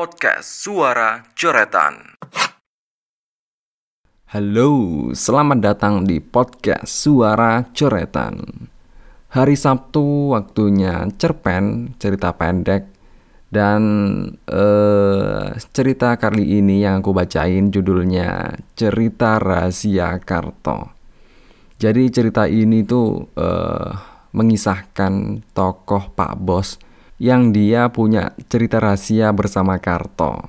Podcast Suara Coretan. Halo, selamat datang di podcast Suara Coretan. Hari Sabtu waktunya cerpen, cerita pendek, dan eh, cerita kali ini yang aku bacain judulnya Cerita Rahasia Karto. Jadi cerita ini tuh eh, mengisahkan tokoh Pak Bos yang dia punya cerita rahasia bersama Karto.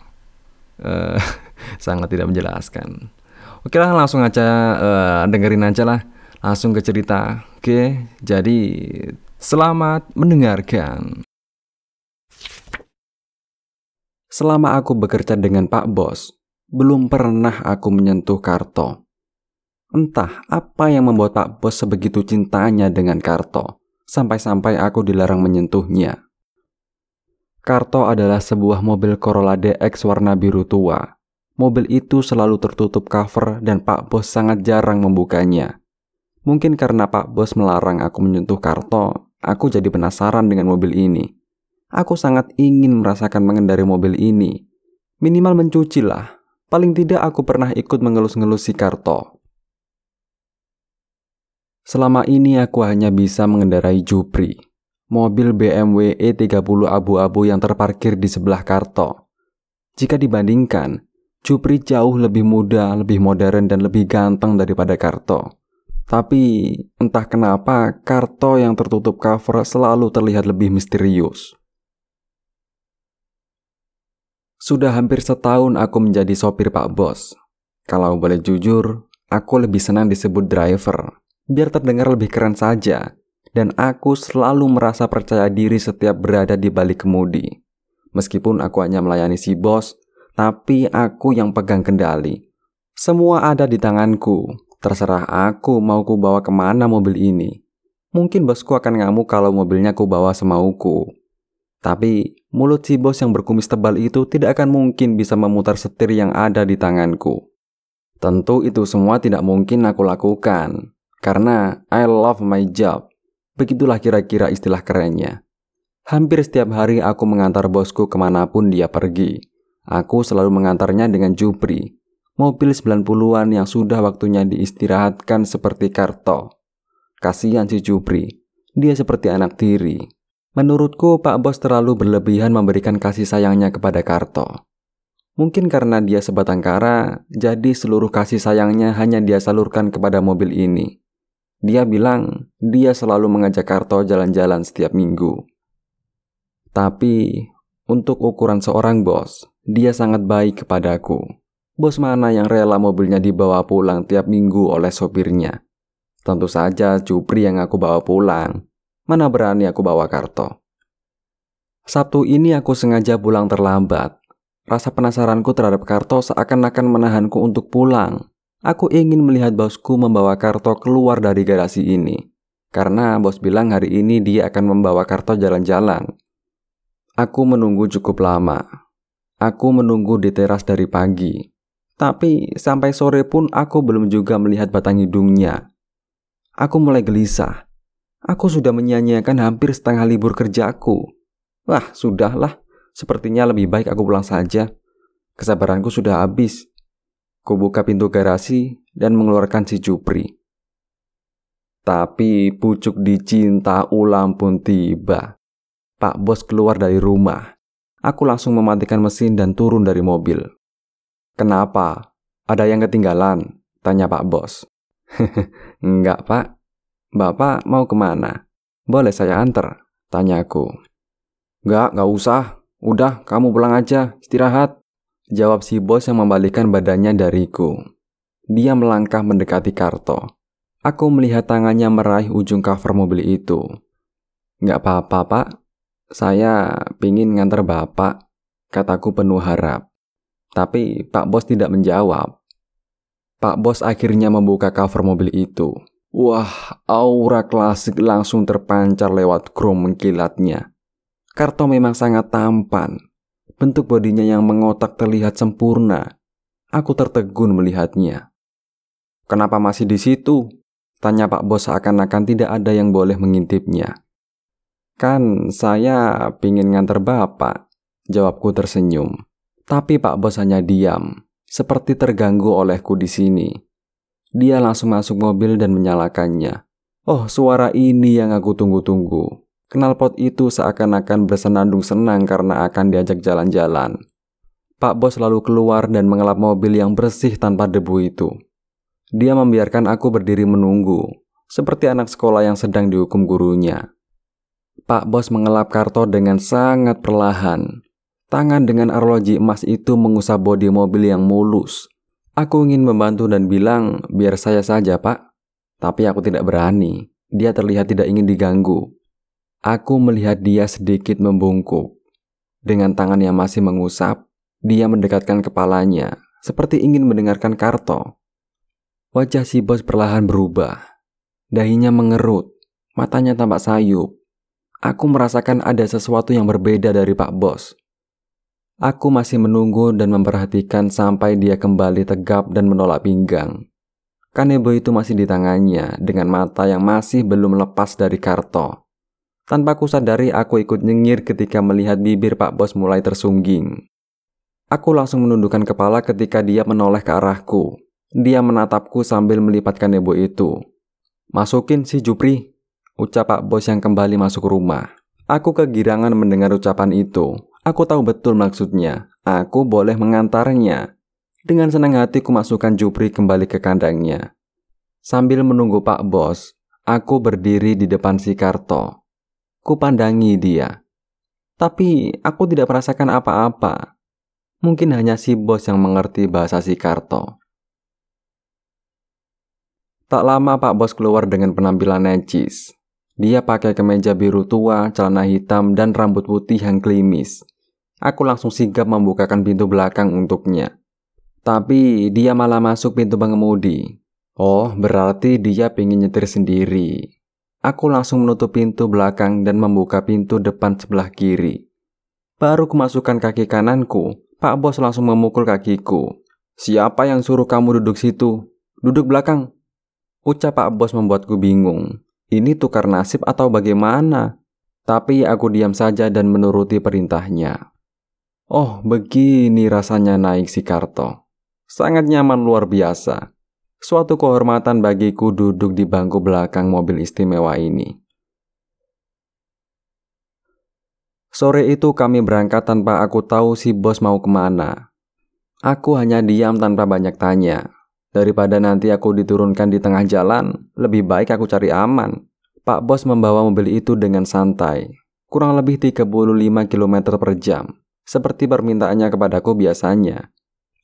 Eh, sangat tidak menjelaskan. Oke lah langsung aja uh, dengerin aja lah langsung ke cerita. Oke, jadi selamat mendengarkan. Selama aku bekerja dengan Pak Bos, belum pernah aku menyentuh Karto. Entah apa yang membuat Pak Bos sebegitu cintanya dengan Karto, sampai-sampai aku dilarang menyentuhnya. Karto adalah sebuah mobil Corolla DX warna biru tua Mobil itu selalu tertutup cover dan Pak Bos sangat jarang membukanya. Mungkin karena Pak Bos melarang aku menyentuh karto, aku jadi penasaran dengan mobil ini. Aku sangat ingin merasakan mengendari mobil ini. Minimal mencuci lah. Paling tidak aku pernah ikut mengelus-ngelus si karto. Selama ini aku hanya bisa mengendarai Jupri, mobil BMW E30 abu-abu yang terparkir di sebelah karto. Jika dibandingkan, Jupri jauh lebih muda, lebih modern, dan lebih ganteng daripada Karto. Tapi entah kenapa Karto yang tertutup cover selalu terlihat lebih misterius. Sudah hampir setahun aku menjadi sopir Pak Bos. Kalau boleh jujur, aku lebih senang disebut driver, biar terdengar lebih keren saja. Dan aku selalu merasa percaya diri setiap berada di balik kemudi. Meskipun aku hanya melayani si bos, tapi aku yang pegang kendali. Semua ada di tanganku. Terserah aku mau ku bawa ke mana mobil ini. Mungkin bosku akan ngamuk kalau mobilnya ku bawa semauku. Tapi mulut si bos yang berkumis tebal itu tidak akan mungkin bisa memutar setir yang ada di tanganku. Tentu itu semua tidak mungkin aku lakukan. Karena I love my job. Begitulah kira-kira istilah kerennya. Hampir setiap hari aku mengantar bosku ke mana pun dia pergi. Aku selalu mengantarnya dengan Jupri, mobil 90-an yang sudah waktunya diistirahatkan seperti Karto. Kasihan si Jupri, dia seperti anak tiri. Menurutku Pak Bos terlalu berlebihan memberikan kasih sayangnya kepada Karto. Mungkin karena dia sebatang kara, jadi seluruh kasih sayangnya hanya dia salurkan kepada mobil ini. Dia bilang dia selalu mengajak Karto jalan-jalan setiap minggu. Tapi untuk ukuran seorang bos, dia sangat baik kepadaku. Bos mana yang rela mobilnya dibawa pulang tiap minggu oleh sopirnya? Tentu saja Jupri yang aku bawa pulang. Mana berani aku bawa Karto. Sabtu ini aku sengaja pulang terlambat. Rasa penasaranku terhadap Karto seakan-akan menahanku untuk pulang. Aku ingin melihat bosku membawa Karto keluar dari garasi ini. Karena bos bilang hari ini dia akan membawa Karto jalan-jalan. Aku menunggu cukup lama. Aku menunggu di teras dari pagi. Tapi sampai sore pun aku belum juga melihat batang hidungnya. Aku mulai gelisah. Aku sudah menyanyiakan hampir setengah libur kerjaku. Wah, sudahlah. Sepertinya lebih baik aku pulang saja. Kesabaranku sudah habis. Ku buka pintu garasi dan mengeluarkan si Jupri. Tapi pucuk dicinta ulam pun tiba. Pak Bos keluar dari rumah. Aku langsung mematikan mesin dan turun dari mobil. Kenapa? Ada yang ketinggalan? Tanya Pak Bos. Enggak, Pak. Bapak mau ke mana? Boleh saya antar? Tanya aku. Enggak, enggak usah. Udah, kamu pulang aja, istirahat. Jawab si bos yang membalikkan badannya dariku. Dia melangkah mendekati Karto. Aku melihat tangannya meraih ujung cover mobil itu. Enggak apa-apa, Pak. Saya pingin ngantar bapak, kataku penuh harap. Tapi Pak Bos tidak menjawab. Pak Bos akhirnya membuka cover mobil itu. Wah, aura klasik langsung terpancar lewat krom mengkilatnya. Karto memang sangat tampan. Bentuk bodinya yang mengotak terlihat sempurna. Aku tertegun melihatnya. Kenapa masih di situ? Tanya Pak Bos seakan-akan tidak ada yang boleh mengintipnya. Kan saya pingin nganter bapak, jawabku tersenyum. Tapi Pak Bos hanya diam, seperti terganggu olehku di sini. Dia langsung masuk mobil dan menyalakannya. Oh, suara ini yang aku tunggu-tunggu. Knalpot itu seakan-akan bersenandung senang karena akan diajak jalan-jalan. Pak Bos lalu keluar dan mengelap mobil yang bersih tanpa debu itu. Dia membiarkan aku berdiri menunggu, seperti anak sekolah yang sedang dihukum gurunya. Pak Bos mengelap karto dengan sangat perlahan. Tangan dengan arloji emas itu mengusap bodi mobil yang mulus. Aku ingin membantu dan bilang, biar saya saja pak. Tapi aku tidak berani. Dia terlihat tidak ingin diganggu. Aku melihat dia sedikit membungkuk. Dengan tangan yang masih mengusap, dia mendekatkan kepalanya, seperti ingin mendengarkan karto. Wajah si bos perlahan berubah. Dahinya mengerut, matanya tampak sayup. Aku merasakan ada sesuatu yang berbeda dari Pak Bos. Aku masih menunggu dan memperhatikan sampai dia kembali tegap dan menolak pinggang. Kanebo itu masih di tangannya dengan mata yang masih belum lepas dari karto. Tanpa ku sadari aku ikut nyengir ketika melihat bibir Pak Bos mulai tersungging. Aku langsung menundukkan kepala ketika dia menoleh ke arahku. Dia menatapku sambil melipat kanebo itu. Masukin si Jupri, Ucap Pak Bos yang kembali masuk rumah. Aku kegirangan mendengar ucapan itu. Aku tahu betul maksudnya. Aku boleh mengantarnya. Dengan senang hati ku masukkan Jupri kembali ke kandangnya. Sambil menunggu Pak Bos, aku berdiri di depan si Karto. Ku pandangi dia. Tapi aku tidak merasakan apa-apa. Mungkin hanya si bos yang mengerti bahasa si Karto. Tak lama Pak Bos keluar dengan penampilan necis. Dia pakai kemeja biru tua, celana hitam, dan rambut putih yang klimis. Aku langsung sigap membukakan pintu belakang untuknya. Tapi dia malah masuk pintu pengemudi. Oh, berarti dia pengen nyetir sendiri. Aku langsung menutup pintu belakang dan membuka pintu depan sebelah kiri. Baru kemasukan kaki kananku, Pak Bos langsung memukul kakiku. Siapa yang suruh kamu duduk situ? Duduk belakang. Ucap Pak Bos membuatku bingung. Ini tukar nasib atau bagaimana? Tapi aku diam saja dan menuruti perintahnya. Oh, begini rasanya naik si Karto. Sangat nyaman luar biasa. Suatu kehormatan bagiku duduk di bangku belakang mobil istimewa ini. Sore itu kami berangkat tanpa aku tahu si bos mau ke mana. Aku hanya diam tanpa banyak tanya. Daripada nanti aku diturunkan di tengah jalan, lebih baik aku cari aman. Pak Bos membawa mobil itu dengan santai, kurang lebih 35 km per jam, seperti permintaannya kepadaku biasanya.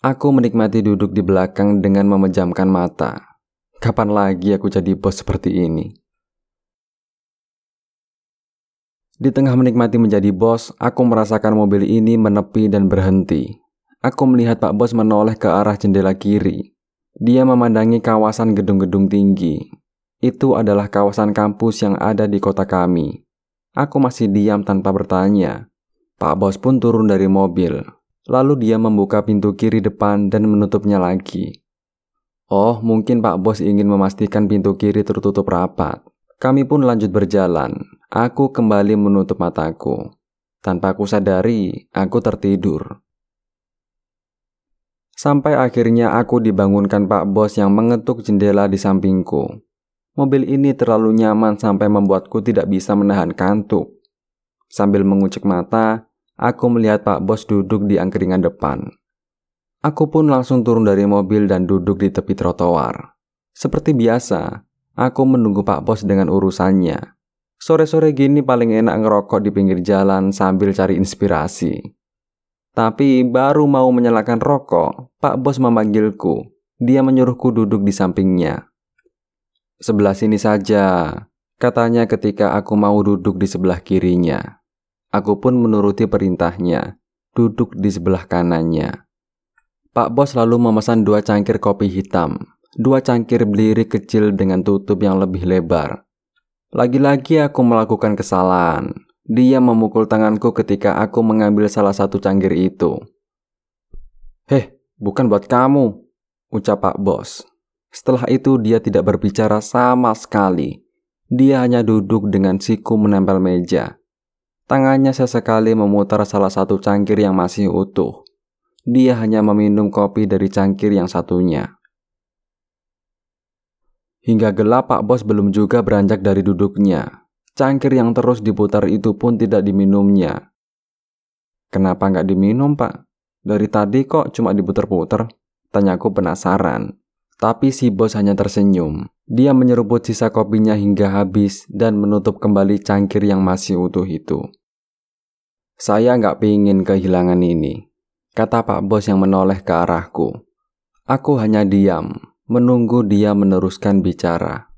Aku menikmati duduk di belakang dengan memejamkan mata. Kapan lagi aku jadi bos seperti ini? Di tengah menikmati menjadi bos, aku merasakan mobil ini menepi dan berhenti. Aku melihat Pak Bos menoleh ke arah jendela kiri, dia memandangi kawasan gedung-gedung tinggi. Itu adalah kawasan kampus yang ada di kota kami. Aku masih diam tanpa bertanya. Pak Bos pun turun dari mobil. Lalu dia membuka pintu kiri depan dan menutupnya lagi. Oh, mungkin Pak Bos ingin memastikan pintu kiri tertutup rapat. Kami pun lanjut berjalan. Aku kembali menutup mataku. Tanpa aku sadari, aku tertidur. Sampai akhirnya aku dibangunkan Pak Bos yang mengetuk jendela di sampingku. Mobil ini terlalu nyaman sampai membuatku tidak bisa menahan kantuk. Sambil mengucek mata, aku melihat Pak Bos duduk di angkringan depan. Aku pun langsung turun dari mobil dan duduk di tepi trotoar. Seperti biasa, aku menunggu Pak Bos dengan urusannya. Sore-sore gini paling enak ngerokok di pinggir jalan sambil cari inspirasi. Tapi baru mau menyalakan rokok, Pak Bos memanggilku. Dia menyuruhku duduk di sampingnya. Sebelah sini saja, katanya ketika aku mau duduk di sebelah kirinya. Aku pun menuruti perintahnya, duduk di sebelah kanannya. Pak Bos lalu memesan dua cangkir kopi hitam, dua cangkir belirik kecil dengan tutup yang lebih lebar. Lagi-lagi aku melakukan kesalahan. Dia memukul tanganku ketika aku mengambil salah satu cangkir itu. Heh, bukan buat kamu, ucap Pak Bos. Setelah itu dia tidak berbicara sama sekali. Dia hanya duduk dengan siku menempel meja. Tangannya sesekali memutar salah satu cangkir yang masih utuh. dia hanya meminum kopi dari cangkir yang satunya. Hingga gelap Pak Bos belum juga beranjak dari duduknya. Cangkir yang terus diputar itu pun tidak diminumnya. Kenapa nggak diminum Pak? Dari tadi kok cuma diputar-putar? Tanyaku penasaran. Tapi si bos hanya tersenyum. Dia menyeruput sisa kopinya hingga habis dan menutup kembali cangkir yang masih utuh itu. Saya nggak pingin kehilangan ini, kata Pak Bos yang menoleh ke arahku. Aku hanya diam, menunggu dia meneruskan bicara.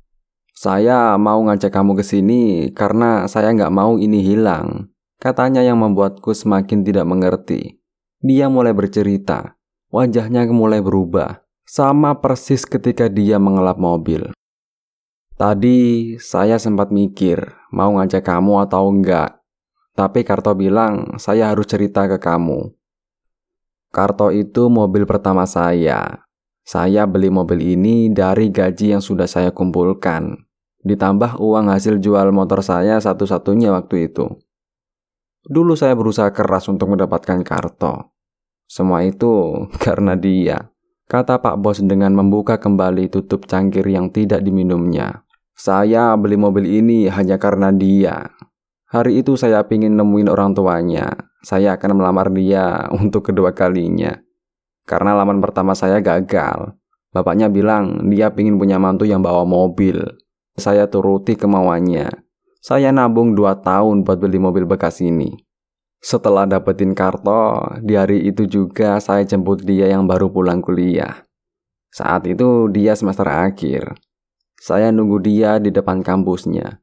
Saya mau ngajak kamu ke sini karena saya nggak mau ini hilang. Katanya yang membuatku semakin tidak mengerti. Dia mulai bercerita. Wajahnya mulai berubah. Sama persis ketika dia mengelap mobil. Tadi saya sempat mikir mau ngajak kamu atau enggak. Tapi Karto bilang saya harus cerita ke kamu. Karto itu mobil pertama saya. Saya beli mobil ini dari gaji yang sudah saya kumpulkan. Ditambah uang hasil jual motor saya satu-satunya waktu itu. Dulu saya berusaha keras untuk mendapatkan karto. Semua itu karena dia, kata Pak Bos dengan membuka kembali tutup cangkir yang tidak diminumnya. Saya beli mobil ini hanya karena dia. Hari itu saya ingin nemuin orang tuanya. Saya akan melamar dia untuk kedua kalinya. Karena laman pertama saya gagal. Bapaknya bilang dia ingin punya mantu yang bawa mobil. Saya turuti kemauannya. Saya nabung 2 tahun buat beli mobil bekas ini. Setelah dapetin karto, di hari itu juga saya jemput dia yang baru pulang kuliah. Saat itu dia semester akhir. Saya nunggu dia di depan kampusnya.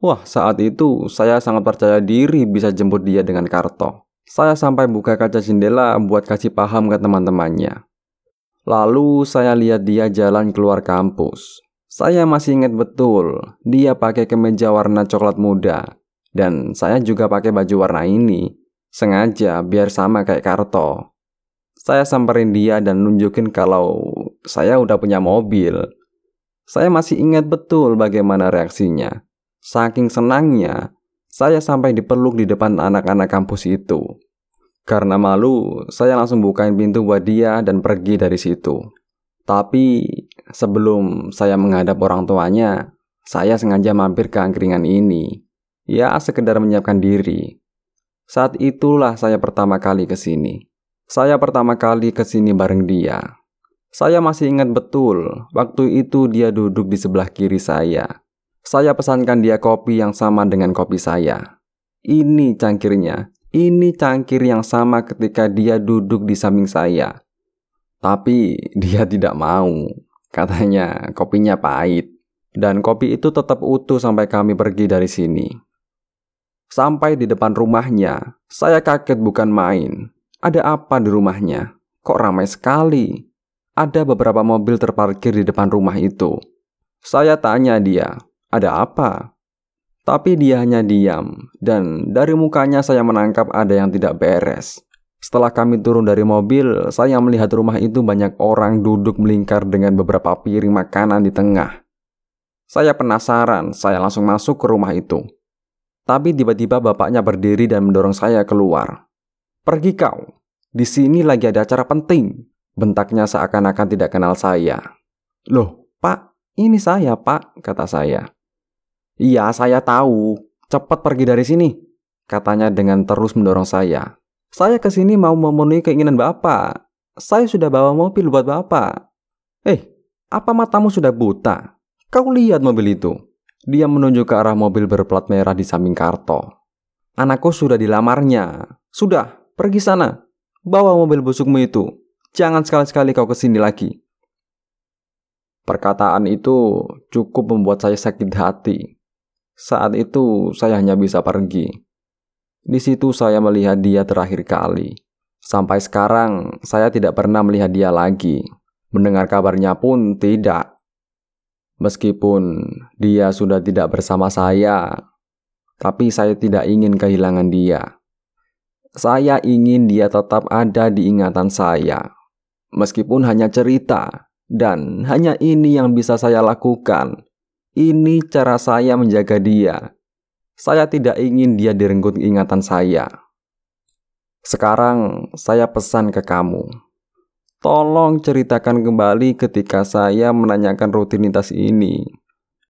Wah, saat itu saya sangat percaya diri bisa jemput dia dengan karto. Saya sampai buka kaca jendela buat kasih paham ke teman-temannya. Lalu saya lihat dia jalan keluar kampus. Saya masih ingat betul, dia pakai kemeja warna coklat muda. Dan saya juga pakai baju warna ini. Sengaja biar sama kayak Karto. Saya samperin dia dan nunjukin kalau saya udah punya mobil. Saya masih ingat betul bagaimana reaksinya. Saking senangnya, saya sampai dipeluk di depan anak-anak kampus itu. Karena malu, saya langsung bukain pintu buat dia dan pergi dari situ. Tapi sebelum saya menghadap orang tuanya, saya sengaja mampir ke angkringan ini. Ya, sekedar menyiapkan diri. Saat itulah saya pertama kali ke sini. Saya pertama kali ke sini bareng dia. Saya masih ingat betul, waktu itu dia duduk di sebelah kiri saya. Saya pesankan dia kopi yang sama dengan kopi saya. Ini cangkirnya. Ini cangkir yang sama ketika dia duduk di samping saya. Tapi dia tidak mau. Katanya kopinya pahit. Dan kopi itu tetap utuh sampai kami pergi dari sini. Sampai di depan rumahnya, saya kaget bukan main. Ada apa di rumahnya? Kok ramai sekali? Ada beberapa mobil terparkir di depan rumah itu. Saya tanya dia, ada apa? Tapi dia hanya diam, dan dari mukanya saya menangkap ada yang tidak beres. Setelah kami turun dari mobil, saya melihat rumah itu banyak orang duduk melingkar dengan beberapa piring makanan di tengah. Saya penasaran, saya langsung masuk ke rumah itu. Tapi tiba-tiba bapaknya berdiri dan mendorong saya keluar. Pergi kau, di sini lagi ada acara penting. Bentaknya seakan-akan tidak kenal saya. Loh, pak, ini saya pak, kata saya. Iya, saya tahu. Cepat pergi dari sini, katanya dengan terus mendorong saya. Saya ke sini mau memenuhi keinginan Bapak. Saya sudah bawa mobil buat Bapak. Eh, apa matamu sudah buta? Kau lihat mobil itu. Dia menunjuk ke arah mobil berplat merah di samping Karto. Anakku sudah dilamarnya. Sudah, pergi sana. Bawa mobil busukmu itu. Jangan sekali-sekali kau ke sini lagi. Perkataan itu cukup membuat saya sakit hati. Saat itu saya hanya bisa pergi. Di situ saya melihat dia terakhir kali. Sampai sekarang saya tidak pernah melihat dia lagi. Mendengar kabarnya pun tidak. Meskipun dia sudah tidak bersama saya, tapi saya tidak ingin kehilangan dia. Saya ingin dia tetap ada di ingatan saya. Meskipun hanya cerita dan hanya ini yang bisa saya lakukan ini cara saya menjaga dia. Saya tidak ingin dia direnggut ingatan saya. Sekarang saya pesan ke kamu. Tolong ceritakan kembali ketika saya menanyakan rutinitas ini.